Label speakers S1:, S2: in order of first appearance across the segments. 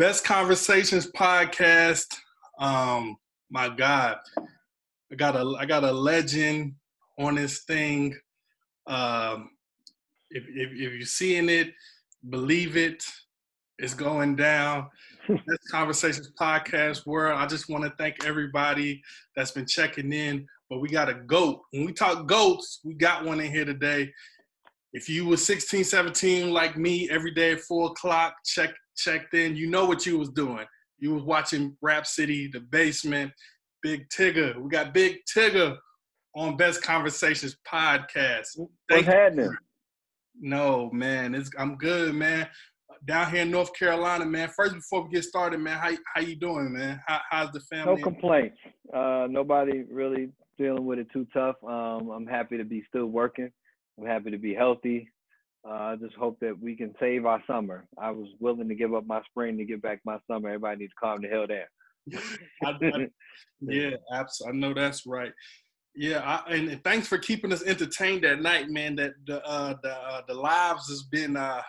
S1: Best Conversations podcast. Um, my God, I got a I got a legend on this thing. Um, if, if if you're seeing it, believe it. It's going down. Best Conversations podcast world. I just want to thank everybody that's been checking in. But we got a goat. When we talk goats, we got one in here today. If you were 16, 17 like me every day at four o'clock, check checked in, you know what you was doing. You was watching Rap City, The Basement, Big Tigger. We got Big Tigger on Best Conversations podcast.
S2: What's happening?
S1: No, man, it's I'm good, man. Down here in North Carolina, man. First, before we get started, man, how how you doing, man? How, how's the family?
S2: No complaints. Uh, nobody really dealing with it too tough. Um, I'm happy to be still working. I'm happy to be healthy. Uh, I just hope that we can save our summer. I was willing to give up my spring to get back my summer. Everybody needs to calm the hell down.
S1: I, I, yeah, absolutely. I know that's right. Yeah, I, and, and, thanks for keeping us entertained at night, man. That the uh, the uh, the lives has been uh,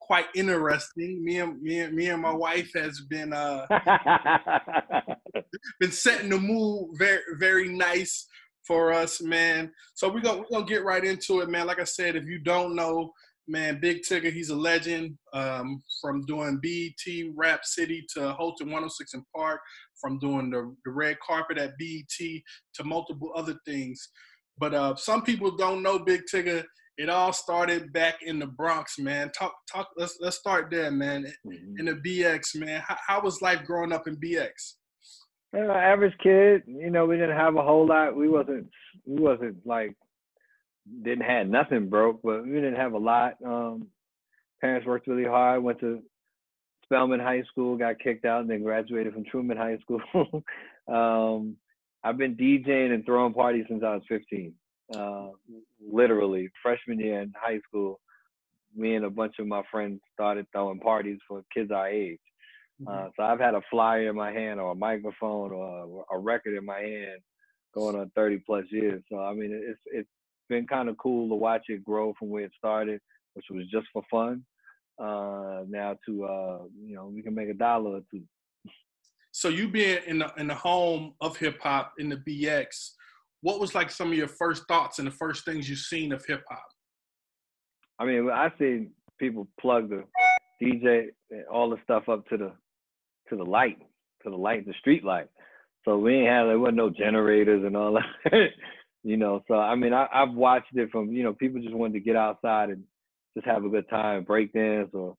S1: quite interesting. Me and me and me and my wife has been uh, been setting the mood very very nice for us, man. So we're gonna we're gonna get right into it, man. Like I said, if you don't know, man, Big Tigger, he's a legend. Um, from doing BET Rap City to hosting 106 & Park, from doing the, the red carpet at BET to multiple other things. But uh, some people don't know Big Tigger. It all started back in the Bronx, man. Talk, talk. Let's let's start there, man. Mm-hmm. In the BX, man. How, how was life growing up in BX?
S2: You know, average kid. You know, we didn't have a whole lot. We wasn't we wasn't like didn't have nothing broke, but we didn't have a lot. Um, parents worked really hard. Went to Spelman High School, got kicked out, and then graduated from Truman High School. um, I've been DJing and throwing parties since I was 15. Uh, literally, freshman year in high school, me and a bunch of my friends started throwing parties for kids our age. Uh, so I've had a flyer in my hand or a microphone or a, a record in my hand going on 30 plus years. So I mean, it's it's been kind of cool to watch it grow from where it started, which was just for fun. Uh, now to uh, you know, we can make a dollar or two.
S1: So you being in the in the home of hip hop in the BX, what was like some of your first thoughts and the first things you seen of hip hop?
S2: I mean, I see people plug the DJ all the stuff up to the to the light, to the light, the street light. So we ain't have there wasn't no generators and all that. you know, so I mean I, I've watched it from, you know, people just wanted to get outside and just have a good time, break dance or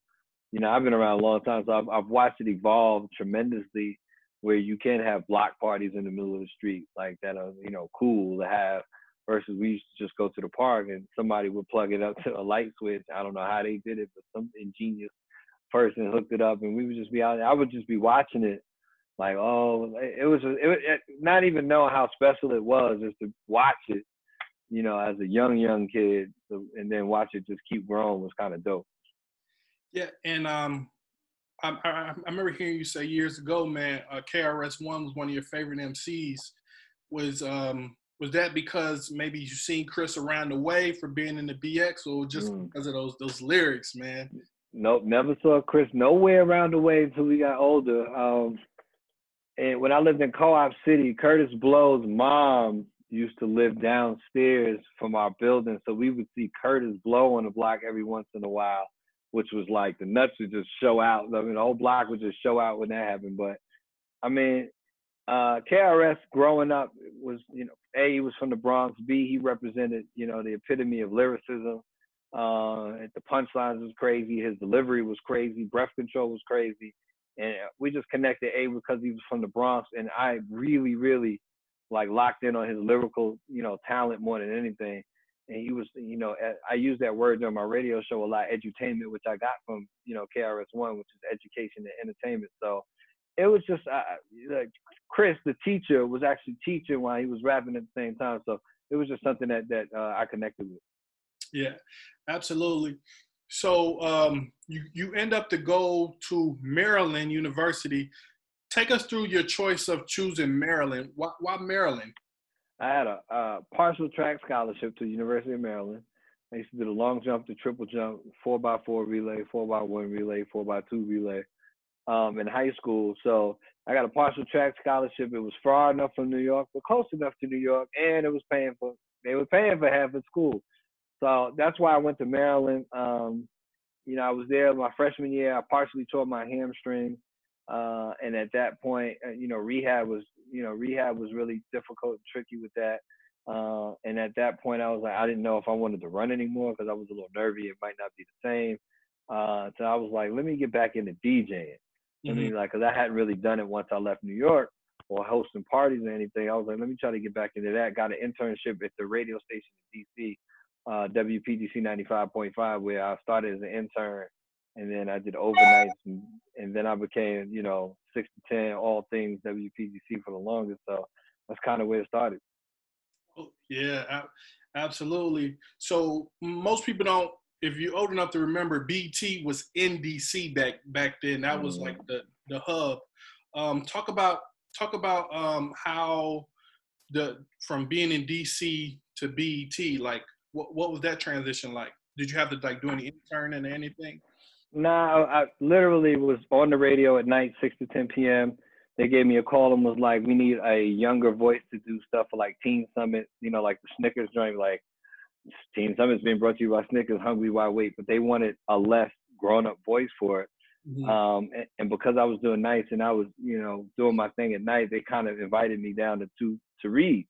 S2: you know, I've been around a long time, so I've, I've watched it evolve tremendously where you can have block parties in the middle of the street like that are, you know, cool to have versus we used to just go to the park and somebody would plug it up to a light switch. I don't know how they did it, but some ingenious person hooked it up, and we would just be out. There. I would just be watching it, like oh, it was it, it, not even knowing how special it was, just to watch it, you know, as a young young kid, and then watch it just keep growing was kind of dope.
S1: Yeah, and um, I, I, I, remember hearing you say years ago, man, uh, KRS One was one of your favorite MCs. Was um was that because maybe you seen Chris around the way for being in the BX, or just mm. because of those those lyrics, man?
S2: Nope, never saw Chris nowhere around the way until we got older. Um, and when I lived in Co-op City, Kurtis Blow's mom used to live downstairs from our building, so we would see Kurtis Blow on the block every once in a while, which was like the nuts would just show out. I mean, the whole block would just show out when that happened. But I mean, uh, KRS growing up was, you know, A, he was from the Bronx. B, he represented, you know, the epitome of lyricism. Uh, the punchlines was crazy. His delivery was crazy. Breath control was crazy. And we just connected A because he was from the Bronx, and I really, really like locked in on his lyrical, you know, talent more than anything. And he was, you know, I use that word during my radio show a lot, edutainment, which I got from, you know, KRS One, which is education and entertainment. So it was just uh, like Chris, the teacher, was actually teaching while he was rapping at the same time. So it was just something that that uh, I connected with.
S1: Yeah, absolutely. So um, you you end up to go to Maryland University. Take us through your choice of choosing Maryland. Why, why Maryland?
S2: I had a, a, partial track scholarship to the University of Maryland. I used to do the long jump, the triple jump, four by four relay, four by one relay, four by two relay. um, in high school. So I got a partial track scholarship. It was far enough from New York, but close enough to New York, and it was paying for they were paying for half of school. So that's why I went to Maryland. Um, you know, I was there my freshman year. I partially tore my hamstring, uh, and at that point, uh, you know, rehab was you know rehab was really difficult and tricky with that. Uh, and at that point, I was like, I didn't know if I wanted to run anymore because I was a little nervy. It might not be the same. Uh, so I was like, let me get back into DJing. Mm-hmm. I mean, like, cause I hadn't really done it once I left New York or hosting parties or anything. I was like, let me try to get back into that. Got an internship at the radio station in DC, uh, WPGC 95.5, where I started as an intern, and then I did overnights, and, and then I became, you know, six to ten, all things WPGC for the longest. So that's kind of where it started.
S1: Oh, yeah, absolutely. So most people don't if you're old enough to remember, BT was in DC back back then. That was like mm. the the hub. Um, talk about talk about um, how the from being in DC to BET, like what what was that transition like? Did you have to like do any interning or anything?
S2: No, nah, I literally was on the radio at night, six to ten p.m. They gave me a call and was like, "We need a younger voice to do stuff for like Teen Summit, you know, like the Snickers joint, like Teen Summit's being brought to you by Snickers, Hungry Why Wait, but they wanted a less grown up voice for it. Mm-hmm. Um, and, and, because I was doing nights and I was, you know, doing my thing at night, they kind of invited me down to to, to read.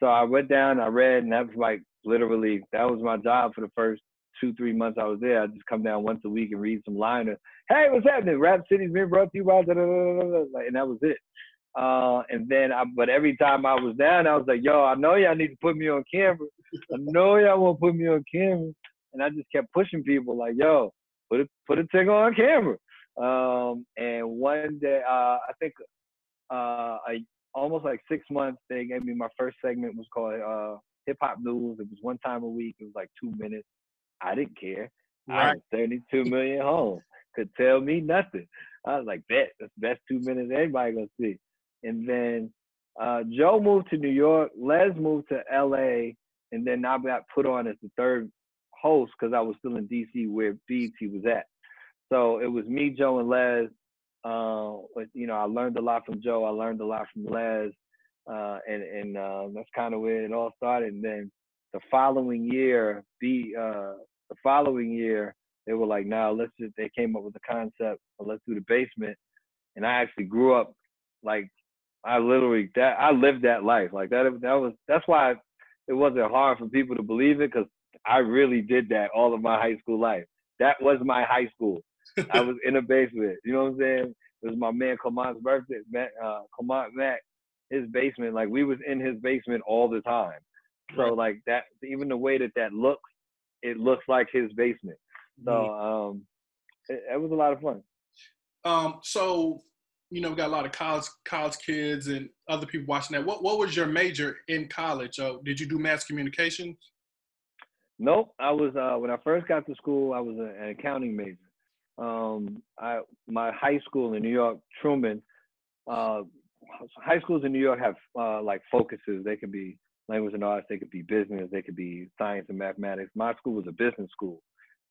S2: So I went down, I read, and that was like literally that was my job for the first two, three months I was there. I just come down once a week and read some liners. Hey, what's happening? Rap City's been brought to you by, and that was it. Uh, and then, I, but every time I was down, I was like, yo, I know y'all need to put me on camera. I know y'all won't put me on camera. And I just kept pushing people like, yo, put a, put a thing on camera. Um, and one day, uh, I think, uh, I, almost like six months, they gave me my first segment was called, uh, hip hop news. It was one time a week. It was like two minutes. I didn't care. Right. I was 32 million home. Could tell me nothing. I was like, bet that's the best two minutes anybody gonna see. And then uh, Joe moved to New York. Les moved to LA, and then I got put on as the third host because I was still in DC where BET was at. So it was me, Joe, and Les. Uh, you know, I learned a lot from Joe. I learned a lot from Les, uh, and and uh, that's kind of where it all started. And then the following year, be uh, the following year, they were like, "Now let's just." They came up with the concept, of let's do the basement. And I actually grew up like I literally that I lived that life like that. That was that's why it wasn't hard for people to believe it because I really did that all of my high school life. That was my high school. I was in a basement. You know what I'm saying? It was my man Clement's birthday. Matt, uh, Mac, his basement. Like we was in his basement all the time. So like that, even the way that that looks, it looks like his basement. So um, it, it was a lot of fun.
S1: Um, so you know, we got a lot of college college kids and other people watching that. What what was your major in college? Uh, did you do mass communications?
S2: Nope. I was uh, when I first got to school, I was an accounting major. Um, I my high school in New York, Truman. Uh, high schools in New York have uh, like focuses. They could be language and arts. They could be business. They could be science and mathematics. My school was a business school.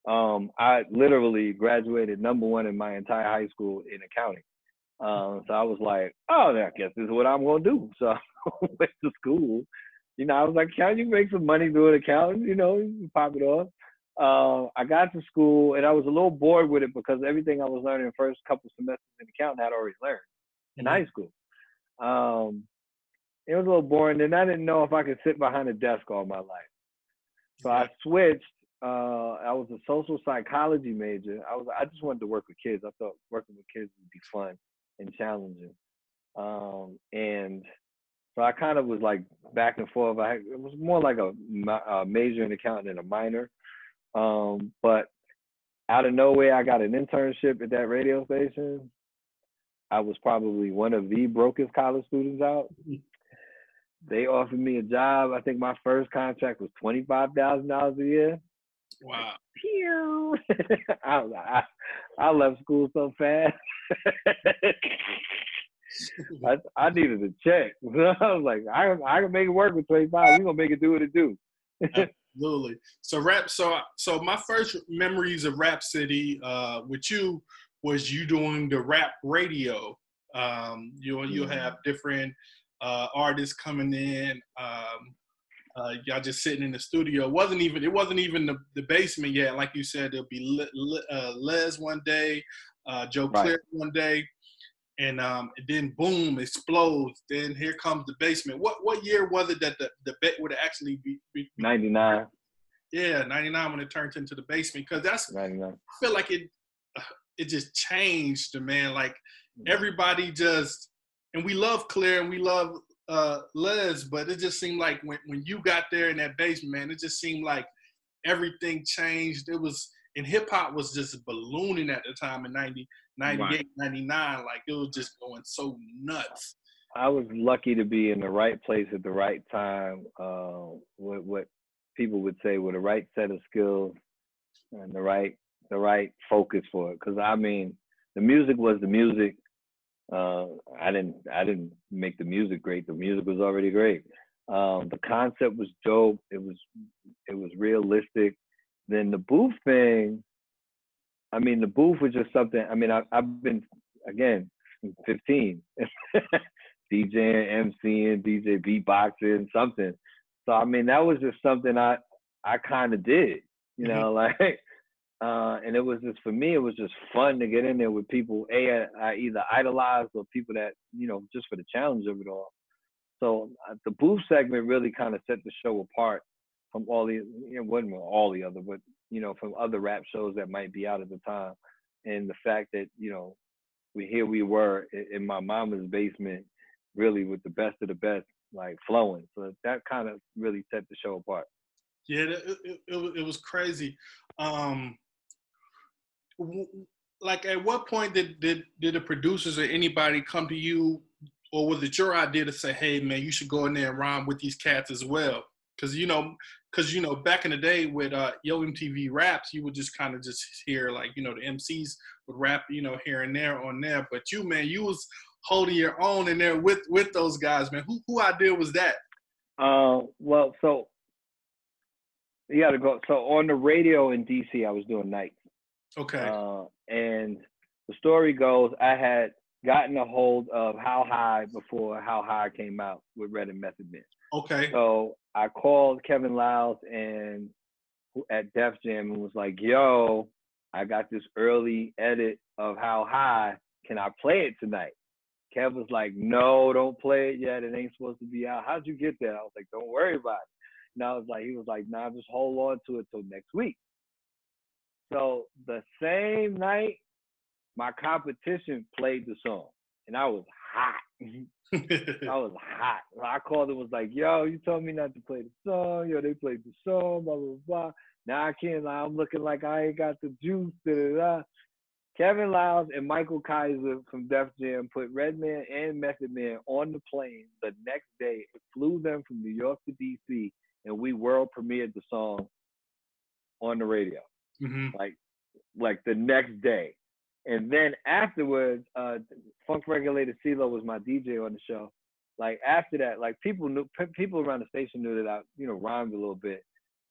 S2: Um, I literally graduated number one in my entire high school in accounting. Um, so I was like, oh, I guess this is what I'm gonna do. So I went to school. You know, I was like, can you make some money doing accounting? You know, you pop it off. Uh, I got to school and I was a little bored with it because everything I was learning the first couple semesters in accounting I had already learned in mm-hmm. high school. Um, it was a little boring, and I didn't know if I could sit behind a desk all my life. So I switched. Uh, I was a social psychology major. I was I just wanted to work with kids. I thought working with kids would be fun and challenging. Um, and so I kind of was like back and forth. I it was more like a, a major in accounting and a minor. Um, but out of nowhere, I got an internship at that radio station. I was probably one of the brokest college students out. They offered me a job. I think my first contract was twenty five thousand dollars a year.
S1: Wow.
S2: I, I, I left school so fast. I, I needed a check. I was like, I I can make it work with 25. We're gonna make it do what it do.
S1: Absolutely. So rap. So so my first memories of Rap City uh, with you was you doing the rap radio. Um, you'll you'll mm-hmm. have different uh, artists coming in. Um, uh, y'all just sitting in the studio. It wasn't even it wasn't even the, the basement yet. Like you said, there'll be Le, Le, uh, Les one day, uh, Joe right. Clair one day, and um, then boom, explodes. Then here comes the basement. What what year was it that the the bet would actually be, be
S2: ninety nine?
S1: Yeah, ninety nine when it turned into the basement because that's 99. I feel like it it just changed, man. Like everybody just and we love Clair and we love uh, Les, but it just seemed like when, when you got there in that basement, man, it just seemed like everything changed. It was, and hip hop was just ballooning at the time in 90, 98, right. 99. Like it was just going so nuts.
S2: I was lucky to be in the right place at the right time. Uh, what, what people would say with the right set of skills and the right the right focus for it. Because I mean, the music was the music. Uh, I didn't I didn't make the music great. The music was already great. Um, the concept was dope. It was it was realistic. Then the booth thing. I mean, the booth was just something. I mean, I, I've been again 15, DJing, MCing, DJ beatboxing, something. So I mean, that was just something I I kind of did. You mm-hmm. know, mm-hmm. like uh, and it was just for me, it was just fun to get in there with people. A, I either idolized or people that you know just for the challenge of it all. So uh, the booth segment really kind of set the show apart from all the, it wasn't all the other, but you know from other rap shows that might be out at the time. And the fact that you know we here we were in my mama's basement, really with the best of the best, like flowing. So that kind of really set the show apart.
S1: Yeah, it, it, it, it was crazy. Um, like at what point did, did did the producers or anybody come to you or was it your idea to say hey man you should go in there and rhyme with these cats as well because you know because you know back in the day with uh yo mtv raps you would just kind of just hear like you know the mcs would rap you know here and there on there but you man you was holding your own in there with with those guys man. Who who idea was that?
S2: Uh well so you got to go so on the radio in dc i was doing nights
S1: Okay.
S2: Uh, and the story goes, I had gotten a hold of How High before How High came out with Red and Method Man.
S1: Okay.
S2: So I called Kevin Liles and at Def Jam and was like, "Yo, I got this early edit of How High. Can I play it tonight?" Kev was like, "No, don't play it yet. It ain't supposed to be out." How'd you get that? I was like, "Don't worry about it." And I was like, he was like, "Nah, just hold on to it till next week." So the same night, my competition played the song, and I was hot. I was hot. I called and was like, "Yo, you told me not to play the song. Yo, they played the song. Blah blah blah. Now I can't. I'm looking like I ain't got the juice." Da, da, da. Kevin Liles and Michael Kyser from Def Jam put Redman and Method Man on the plane the next day. It flew them from New York to DC, and we world premiered the song on the radio
S1: mm-hmm.
S2: like like the next day. And then afterwards, uh, Funk Regulator CeeLo was my DJ on the show. Like after that, like people knew people around the station knew that I, you know, rhymed a little bit.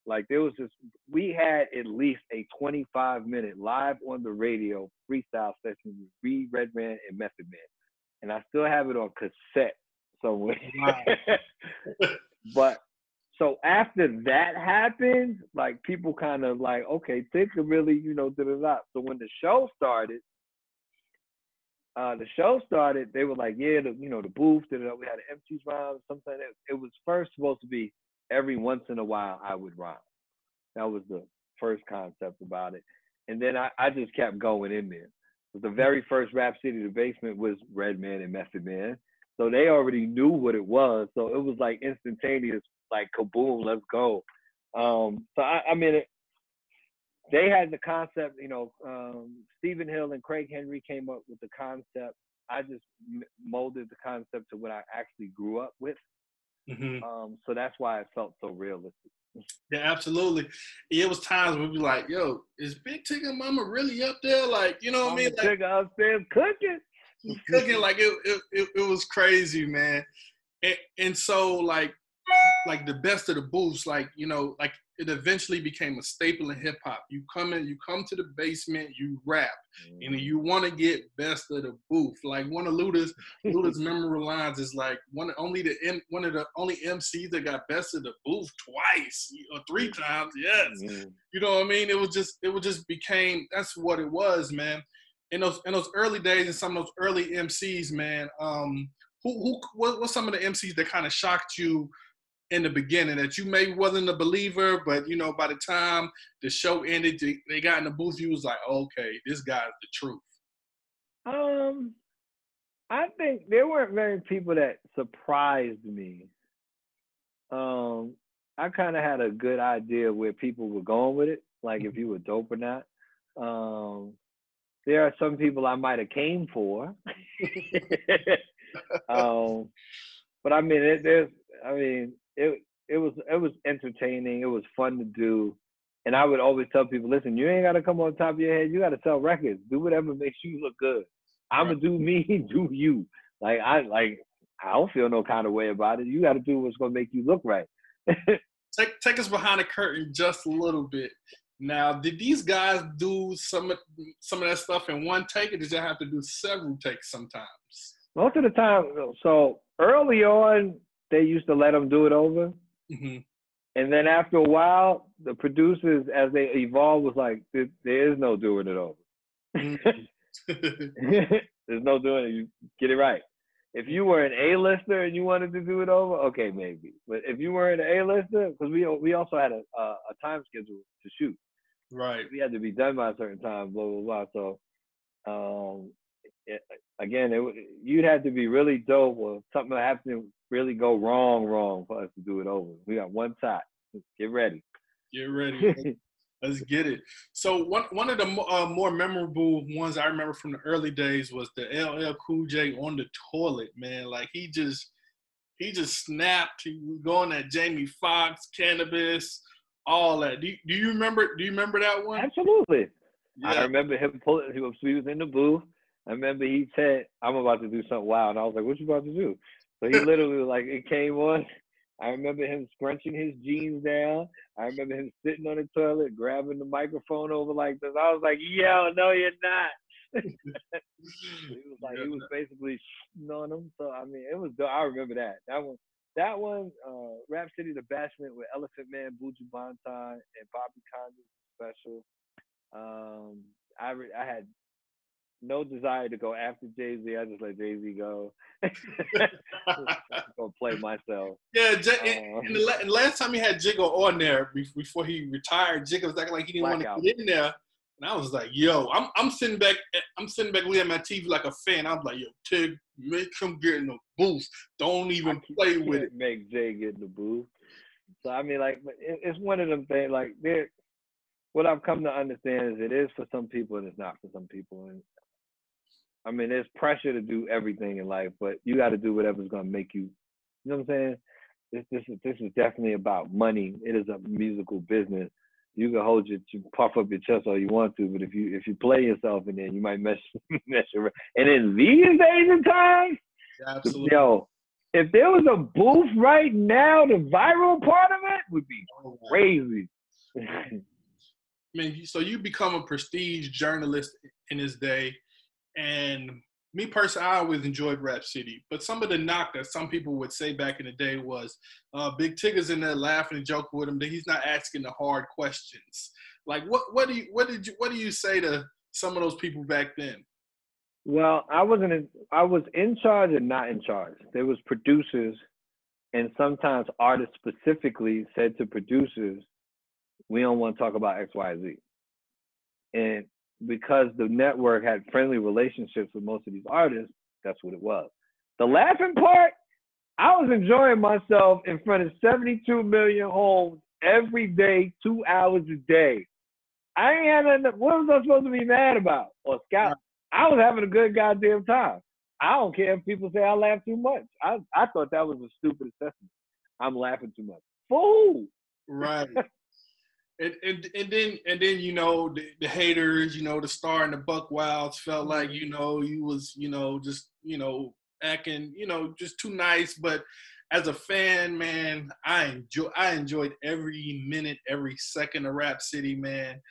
S2: Like there was just we had at least a 25 minute live on the radio freestyle session with Reed Redman and Method Man, and I still have it on cassette somewhere. Wow. but so after that happened, like people kind of like, okay, of really, you know, da da da. So when the show started, uh, the show started, they were like, yeah, the, you know, the booth, da, da, we had an MC's rhyme, something. It, it was first supposed to be every once in a while I would rhyme. That was the first concept about it. And then I, I just kept going in there. The very first Rap City, the basement was Redman and Method Man. So they already knew what it was. So it was like instantaneous like kaboom, let's go. Um, so I, I mean, it, they had the concept. You know, um, Stephen Hill and Craig Henry came up with the concept. I just molded the concept to what I actually grew up with.
S1: Mm-hmm.
S2: Um, so that's why it felt so realistic.
S1: Yeah, absolutely. It was times we'd be like, "Yo, is Big Tigger Mama really up there?" Like, you know what I mean?
S2: Like, Tigger upstairs cooking.
S1: cooking like it, it, it, it was crazy, man. And, and so like like the best of the booths, like you know, like it eventually became a staple in hip hop. You come in, you come to the basement, you rap, mm-hmm. and you want to get best of the booth. Like one of Luda's Luda's memorable lines is like one of only the one of the only MCs that got best of the booth twice or three times. Yes, mm-hmm. you know what I mean. It was just it was just became that's what it was, man. In those in those early days and some of those early MCs, man. Um, who who what, what some of the MCs that kind of shocked you? In the beginning that you maybe wasn't a believer, but you know, by the time the show ended, they got in the booth, you was like, okay, this guy's the truth.
S2: Um, I think there weren't very people that surprised me. Um, I kind of had a good idea where people were going with it, like if mm-hmm. you were dope or not. Um, there are some people I might have came for. um, but I mean, it, there's, I mean, it it was it was entertaining. It was fun to do. And I would always tell people, listen, you ain't gotta come on top of your head. You gotta sell records. Do whatever makes you look good. I'ma do me, do you. Like I like I don't feel no kind of way about it. You gotta do what's gonna make you look right.
S1: take take us behind the curtain just a little bit. Now, did these guys do some of some of that stuff in one take, or did you have to do several takes sometimes?
S2: Most of the time, so early on, they used to let them do it over. Mm-hmm. And then after a while, the producers, as they evolved, was like, there is no doing it over. Mm-hmm. There's no doing it. You get it right. If you were an A-lister and you wanted to do it over, okay, maybe. But if you weren't an A-lister, because we we also had a, a, a time schedule to shoot.
S1: Right.
S2: We had to be done by a certain time. Blah blah blah. So, um, it, again, it, you'd have to be really dope or something happened really go wrong, wrong for us to do it over. We got one shot. Get ready.
S1: Get ready. Let's get it. So one one of the uh, more memorable ones I remember from the early days was the LL Cool J on the toilet, man. Like he just he just snapped. He was going at Jamie Foxx, Canibus, all that. Do you, do you remember? Do you remember that one?
S2: Absolutely. Yeah. I remember him pulling. He was, he was in the booth. I remember he said, "I'm about to do something wild," and I was like, "What you about to do?" So he literally like it came on. I remember him scrunching his jeans down. I remember him sitting on the toilet, grabbing the microphone over like this. I was like, "Yo, no, you're not." he was like, he was basically on him. So I mean, it was. I remember that. That one. That one, uh, Rap City the Bashment with Elephant Man, Buju Banton, and Bobby Konders special. Um, I re- I had no desire to go after Jay Z. I just let Jay Z go. go play myself.
S1: Yeah, J- uh, and, last time he had Jigga on there before he retired, Jigga was acting like he didn't want to get in there. And I was like, yo, I'm I'm sitting back, I'm sitting back looking at my TV like a fan. I'm like, yo, Tig, make him get in the booth. Don't even play with it.
S2: Make Jay get in the booth. So I mean, like, it's one of them things. Like, there, what I've come to understand is it is for some people and it's not for some people. And I mean, there's pressure to do everything in life, but you got to do whatever's gonna make you. You know what I'm saying? This this is this is definitely about money. It is a musical business. You can hold your, you puff up your chest all you want to, but if you if you play yourself in there, you might mess mess around. And in these days and times,
S1: absolutely.
S2: Yo, if there was a booth right now, the viral part of it would be oh, crazy.
S1: I mean, so you become a prestige journalist in this day and me personally, I always enjoyed Rap City, but some of the knock that some people would say back in the day was uh, Big Tigger's in there laughing and joking with him that he's not asking the hard questions. Like, what what do you what did you what do you say to some of those people back then?
S2: Well, I wasn't. In, I was in charge and not in charge. There was producers, and sometimes artists specifically said to producers, "We don't want to talk about X, Y, Z." And because the network had friendly relationships with most of these artists, that's what it was. The laughing part, I was enjoying myself in front of 72 million homes every day, two hours a day. I ain't had enough, what was I supposed to be mad about? Or Scout? I was having a good goddamn time. I don't care if people say I laugh too much. I, I thought that was a stupid assessment. I'm laughing too much. Fool.
S1: Right. and, and and then and then you know the, the, haters, you know the star and the Buc Wilds felt mm-hmm. like you know you was you know just you know acting you know just too nice, but as a fan, man, I enjoy I enjoyed every minute, every second of Rap City, man.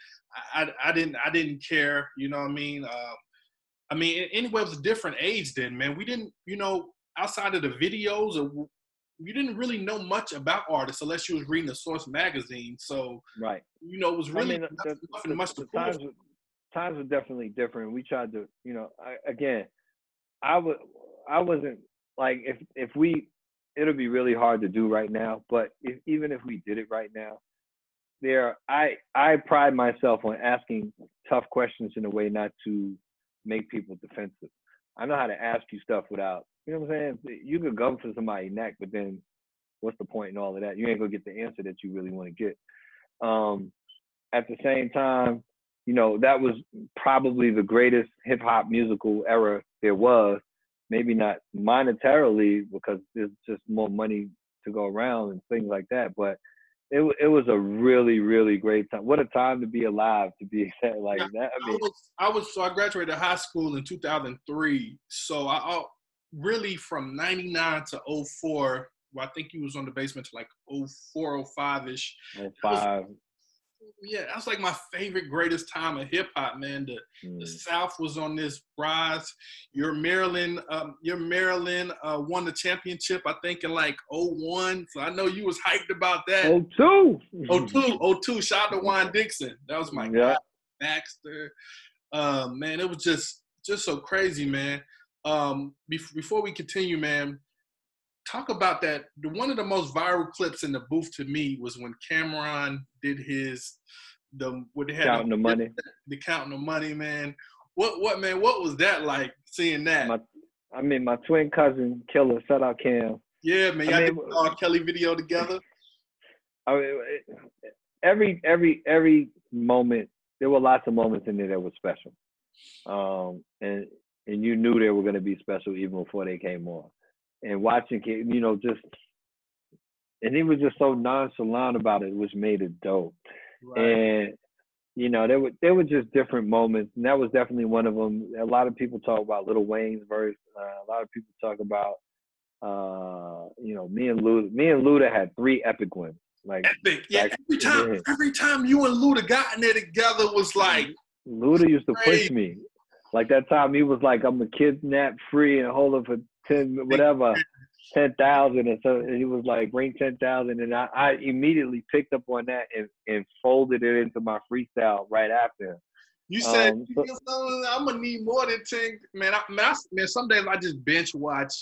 S1: I, I, I didn't I didn't care, you know what I mean? Uh, I mean, anyway, it was a different age then, man. We didn't, you know, outside of the videos or you didn't really know much about artists unless you was reading the Source magazine. So,
S2: right,
S1: you know, it was really I mean,
S2: nothing, the, much the, to times, were, times were definitely different. We tried to, you know, I, again, I would, I wasn't like if if we, it'll be really hard to do right now. But if, even if we did it right now, there, I I pride myself on asking tough questions in a way not to make people defensive. I know how to ask you stuff without you know what I'm saying? You could go for somebody's neck, but then what's the point in all of that? You ain't gonna get the answer that you really want to get. Um, at the same time, you know, that was probably the greatest hip hop musical era there was. Maybe not monetarily because there's just more money to go around and things like that, but it it was a really really great time. What a time to be alive to be like that. I
S1: mean, I was, I was so I graduated high school in 2003. So I really from 99 to 04 well, I think he was on the basement to like 04, 05 ish.
S2: 05.
S1: Yeah, that's like my favorite, greatest time of hip hop, man. The, mm. the South was on this rise. Your Maryland, um, your Maryland uh, won the championship, I think, in like 01. So I know you was hyped about that.
S2: 02.
S1: 02. 02. Shout out to Juan Dixon. That was my yeah. guy. Baxter. Uh, man, it was just just so crazy, man um, before we continue, man, talk about that. One of the most viral clips in the booth to me was when Cam'ron did his the what they had
S2: counting the money,
S1: the counting the money, man. What what man? What was that like seeing that?
S2: My, I mean, my twin cousin Killer, shout out Cam.
S1: Yeah, man, y'all I mean, R. Kelly video together.
S2: I mean, every every every moment there were lots of moments in there that were special. Um, and and you knew they were going to be special even before they came on. And watching, you know, just and he was just so nonchalant about it, which made it dope. Right. And you know, there were there were just different moments, and that was definitely one of them. A lot of people talk about Lil Wayne's verse. Uh, a lot of people talk about, uh, you know, me and Luda. Me and Luda had three epic wins. Like
S1: epic, yeah. Every time, every time you and Luda got in there together was like.
S2: Luda used to push me. Like that time he was like, I'm a kidnap free and hold it for ten whatever, ten thousand and so he was like, bring ten thousand and I, I immediately picked up on that and, and folded it into my freestyle right after.
S1: You said um, so, I'm gonna need more than ten man, I, man, I, man, some days I just bench watch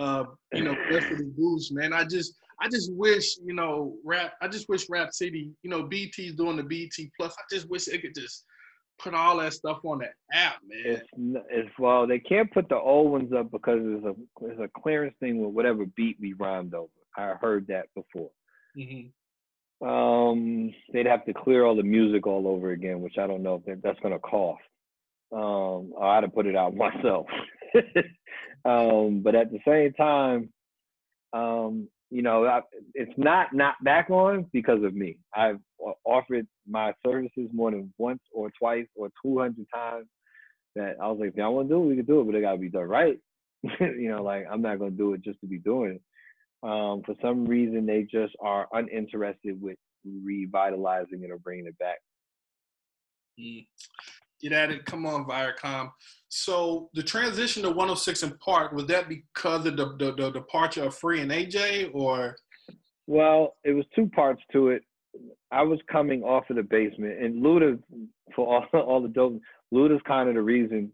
S1: uh, you know, for the Boost, man. I just I just wish, you know, rap I just wish Rap City, you know, BT's doing the BT plus. I just wish it could just put all that stuff on the app, man.
S2: It's, it's well, they can't put the old ones up because it's a there's a clearance thing with whatever beat we rhymed over. I heard that before. Mm-hmm. Um, they'd have to clear all the music all over again, which I don't know if that's going to cost. Um, I had to put it out myself. um, but at the same time, um, you know, I, it's not not back on because of me. I've offered my services more than once or twice or 200 times that I was like, if y'all want to do it, we can do it, but it got to be done right. you know, like I'm not going to do it just to be doing it. Um, for some reason, they just are uninterested with revitalizing it or bringing it back.
S1: Mm. Get at it. Come on, Viacom. So the transition to 106 & Park, was that because of the, the, the departure of Free and AJ or?
S2: Well, it was two parts to it. I was coming off of the basement, and Luda, for all, all the dope, Luda's kind of the reason.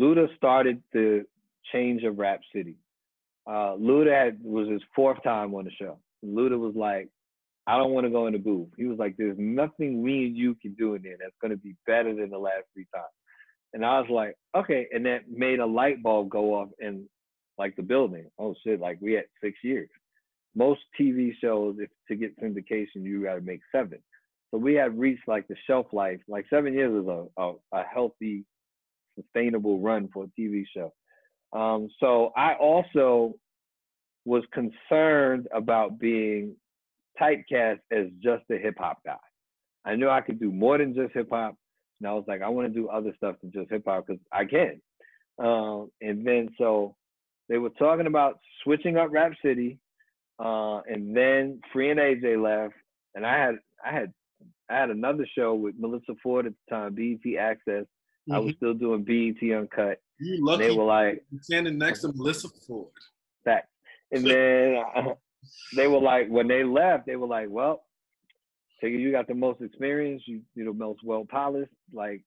S2: Luda started the change of Rap City. Uh, Luda had, was his fourth time on the show. Luda was like, I don't want to go in the booth. He was like, there's nothing we and you can do in there that's going to be better than the last three times. And I was like, okay. And that made a light bulb go off in like the building. Oh shit, like we had six years most TV shows, if to get syndication, you got to make seven. So we had reached like the shelf life. Like seven years is a, a, a healthy, sustainable run for a TV show. Um, so I also was concerned about being typecast as just a hip hop guy. I knew I could do more than just hip hop. And I was like, I want to do other stuff than just hip hop because I can. Um, and then so they were talking about switching up Rap City, uh, and then Free and AJ left, and I had I had I had another show with Melissa Ford at the time, BET Access. Mm-hmm. I was mm-hmm. still doing BET Uncut.
S1: You lucky.
S2: they were like
S1: standing next to Melissa Ford.
S2: That, and then they were like, when they left, they were like, well, take you got the most experience, you you know most well polished, like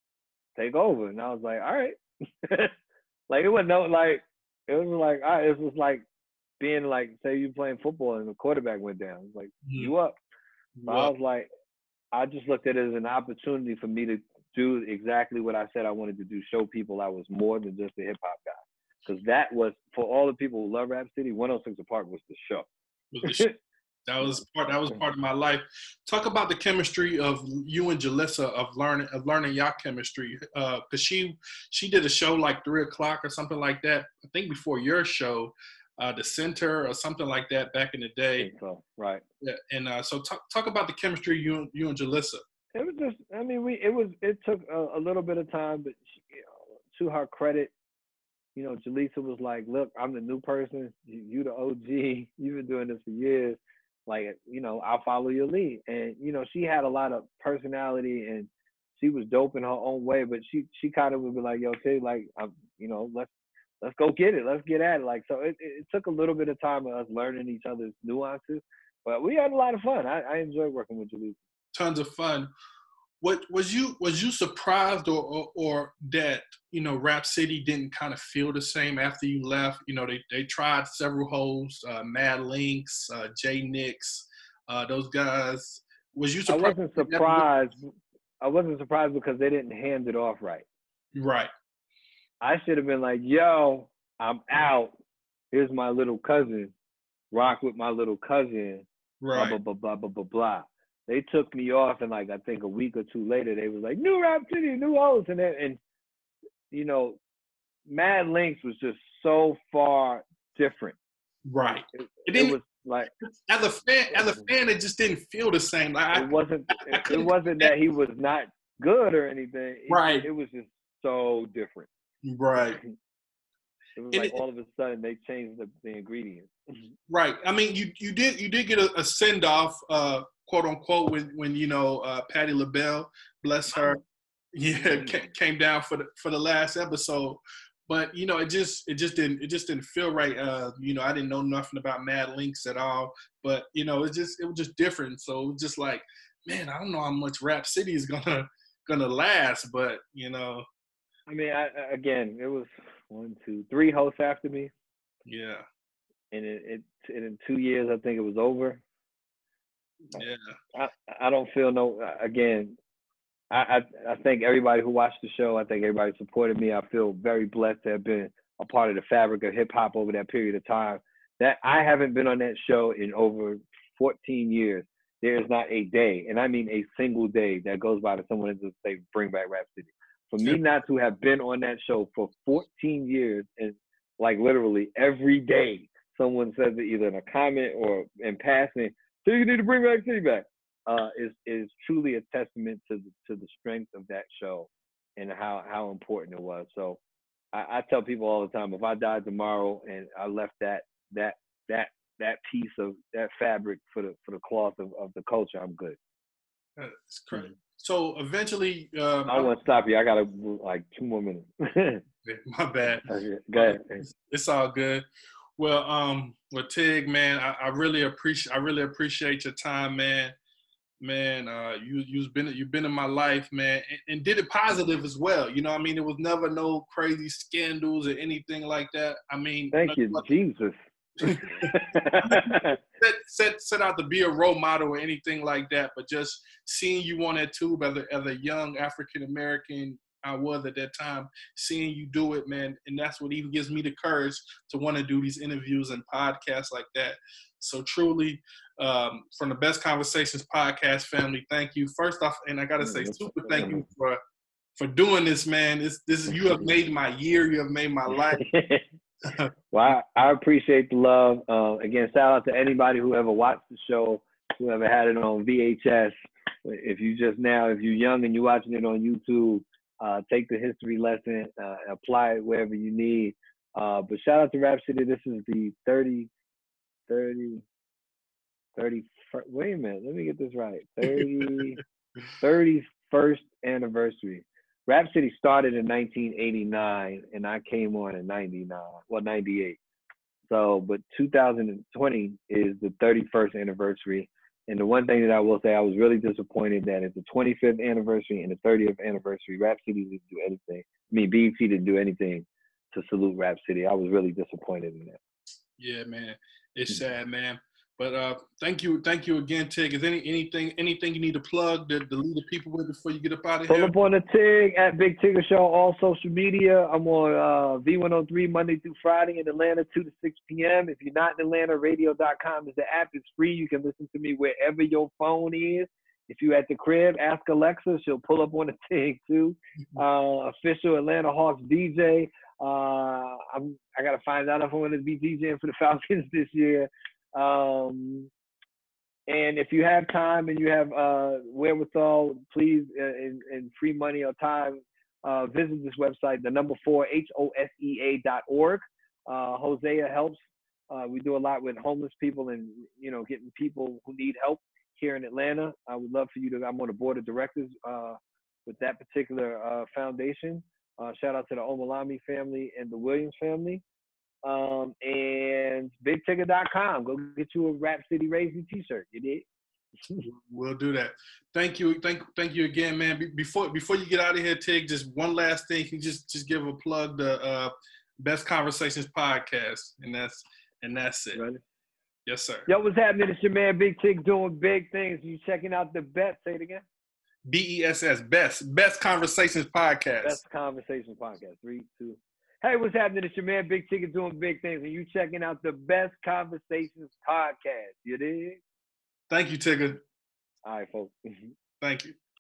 S2: take over. And I was like, all right. like it was no like it was like I it was like being like say you playing football and the quarterback went down. Like mm-hmm. you up. So I was like, I just looked at it as an opportunity for me to do exactly what I said I wanted to do, show people I was more than just a hip hop guy. Because that was for all the people who love Rap City, 106 & Park was the show.
S1: That was part that was part of my life. Talk about the chemistry of you and Julissa of learning of learning your chemistry. Uh, cause she she did a show like three o'clock or something like that. I think before your show uh, the center or something like that back in the day.
S2: So, right.
S1: Yeah, and uh, so talk talk about the chemistry you you and Julissa.
S2: It was just, I mean, we it was it took a, a little bit of time, but she, you know, to her credit, you know, Julissa was like, "Look, I'm the new person. You, you the OG. You've been doing this for years. Like, you know, I'll follow your lead." And you know, she had a lot of personality and she was dope in her own way, but she she kind of would be like, "Yo, okay, like, I'm, you know, let's let's go get it. Let's get at it. Like so, it, it took a little bit of time of us learning each other's nuances, but we had a lot of fun. I, I enjoyed working with Julissa.
S1: Tons of fun. What was you was you surprised or, or, or that you know Rap City didn't kind of feel the same after you left? You know they they tried several hosts, uh, Mad Linx, uh, Jay Nix, uh, those guys. Was you surprised?
S2: I wasn't surprised. I wasn't surprised because they didn't hand it off right.
S1: Right.
S2: I should have been like, yo, I'm out. Here's my little cousin. Rock with my little cousin.
S1: Right.
S2: Blah, blah, blah, blah, blah, blah, They took me off, and like, I think a week or two later, they was like, new Rap City, new host. And, then, and you know, Mad Linx was just so far different.
S1: Right.
S2: It, it, it was like
S1: as a fan, as a fan, it just didn't feel the same. Like,
S2: it wasn't. I, I it wasn't that he was not good or anything.
S1: Right.
S2: It, was just so different.
S1: Right.
S2: It was like it, all of a sudden they changed the, the ingredients.
S1: Right. I mean, you you did you did get a, a send off, uh, quote unquote, when when you know uh, Patti LaBelle, bless her, yeah, mm-hmm. came down for the for the last episode. But you know, it just it just didn't it just didn't feel right. Uh, you know, I didn't know nothing about Mad Linx at all. But you know, it just it was just different. So it was just like, man, I don't know how much Rap City is gonna gonna last. But you know,
S2: I mean, I, again, it was one, two, three hosts after me.
S1: Yeah.
S2: And it, it and in two years, I think it was over.
S1: Yeah.
S2: I, I don't feel no. Uh, again, I, I I think everybody who watched the show, I think everybody supported me. I feel very blessed to have been a part of the fabric of hip hop over that period of time. That I haven't been on that show in over 14 years. There is not a day, and I mean a single day, that goes by that someone doesn't say bring back Rap City for me not to have been on that show for 14 years and like literally every day someone says it either in a comment or in passing, so you need to bring back City back, uh, is is truly a testament to the, to the strength of that show and how how important it was. So I, I tell people all the time, if I died tomorrow and I left that that that that piece of that fabric for the for the cloth of, of the culture, I'm good.
S1: That's crazy. So eventually,
S2: um, I want to stop you. I got like two more minutes.
S1: my bad.
S2: Go ahead.
S1: It's, all good. Well, um, well, Tig, man, I, I, really appreciate. I really appreciate your time, man. Man, uh, you you've been you've been in my life, man, and, and did it positive as well. You know, I mean, it was never no crazy scandals or anything like that. I mean,
S2: thank you, Jesus.
S1: set, set set out to be a role model or anything like that, but just seeing you on that tube as a, as a young African American I was at that time, seeing you do it, man, and that's what even gives me the courage to want to do these interviews and podcasts like that. So truly, um, from the Best Conversations podcast family, thank you. First off, and I gotta say, super thank you for for doing this, man. This this is you have made my year. You have made my life.
S2: well, I, I, appreciate the love. Uh, again, shout out to anybody who ever watched the show, who ever had it on VHS. If you just now, if you're young and you're watching it on YouTube, uh, take the history lesson, uh, apply it wherever you need. Uh, but shout out to Rap City. This is the 30, 30, 30. Wait a minute. Let me get this right. 30, 31st anniversary. Rap City started in 1989, and I came on in 99. Well, 98. So, but 2020 is the 31st anniversary. And the one thing that I will say, I was really disappointed that it's the 25th anniversary and the 30th anniversary. Rap City didn't do anything. I mean, BET didn't do anything to salute Rap City. I was really disappointed in that.
S1: Yeah, man, it's mm. sad, man. But uh, thank you, thank you again, Tig. Is any anything anything you need to plug to, to lead the people with before you get up out of here?
S2: Pull up on the Tig at Big Tigger Show, all social media. I'm on uh, V103 Monday through Friday in Atlanta, 2 to 6 p.m. If you're not in Atlanta, radio.com is the app. It's free. You can listen to me wherever your phone is. If you're at the crib, ask Alexa. She'll pull up on the Tig too. Mm-hmm. Uh, official Atlanta Hawks DJ. Uh, I'm, I got to find out if I'm going to be DJing for the Falcons this year. Um, and if you have time and you have uh, wherewithal, please, uh, in, in, free money or time, uh, visit this website, the number four, H O S E A dot org. Uh, Hosea helps. Uh, we do a lot with homeless people and, you know, getting people who need help here in Atlanta. I would love for you to, I'm on the board of directors uh, with that particular foundation. shout out to the Omilami family and the Williams family. Um, and bigtigger.com. Go get you a Rap City Raising t-shirt. You did.
S1: we'll do that. Thank you, thank, thank you again, man. Be- before before you get out of here, Tig, just one last thing. Can you just just give a plug the uh, Best Conversations podcast, and that's and that's it.
S2: Ready?
S1: Yes, sir.
S2: Yo, what's happening? It's your man Big Tig doing big things. You checking out the best? Say it again.
S1: B E S S Best Best Conversations podcast.
S2: Best Conversations podcast. Three, two. Hey, what's happening? It's your man Big Tigger doing big things, and you checking out the Best Conversations podcast. You did.
S1: Thank you, Tigger.
S2: All right, folks.
S1: Thank you.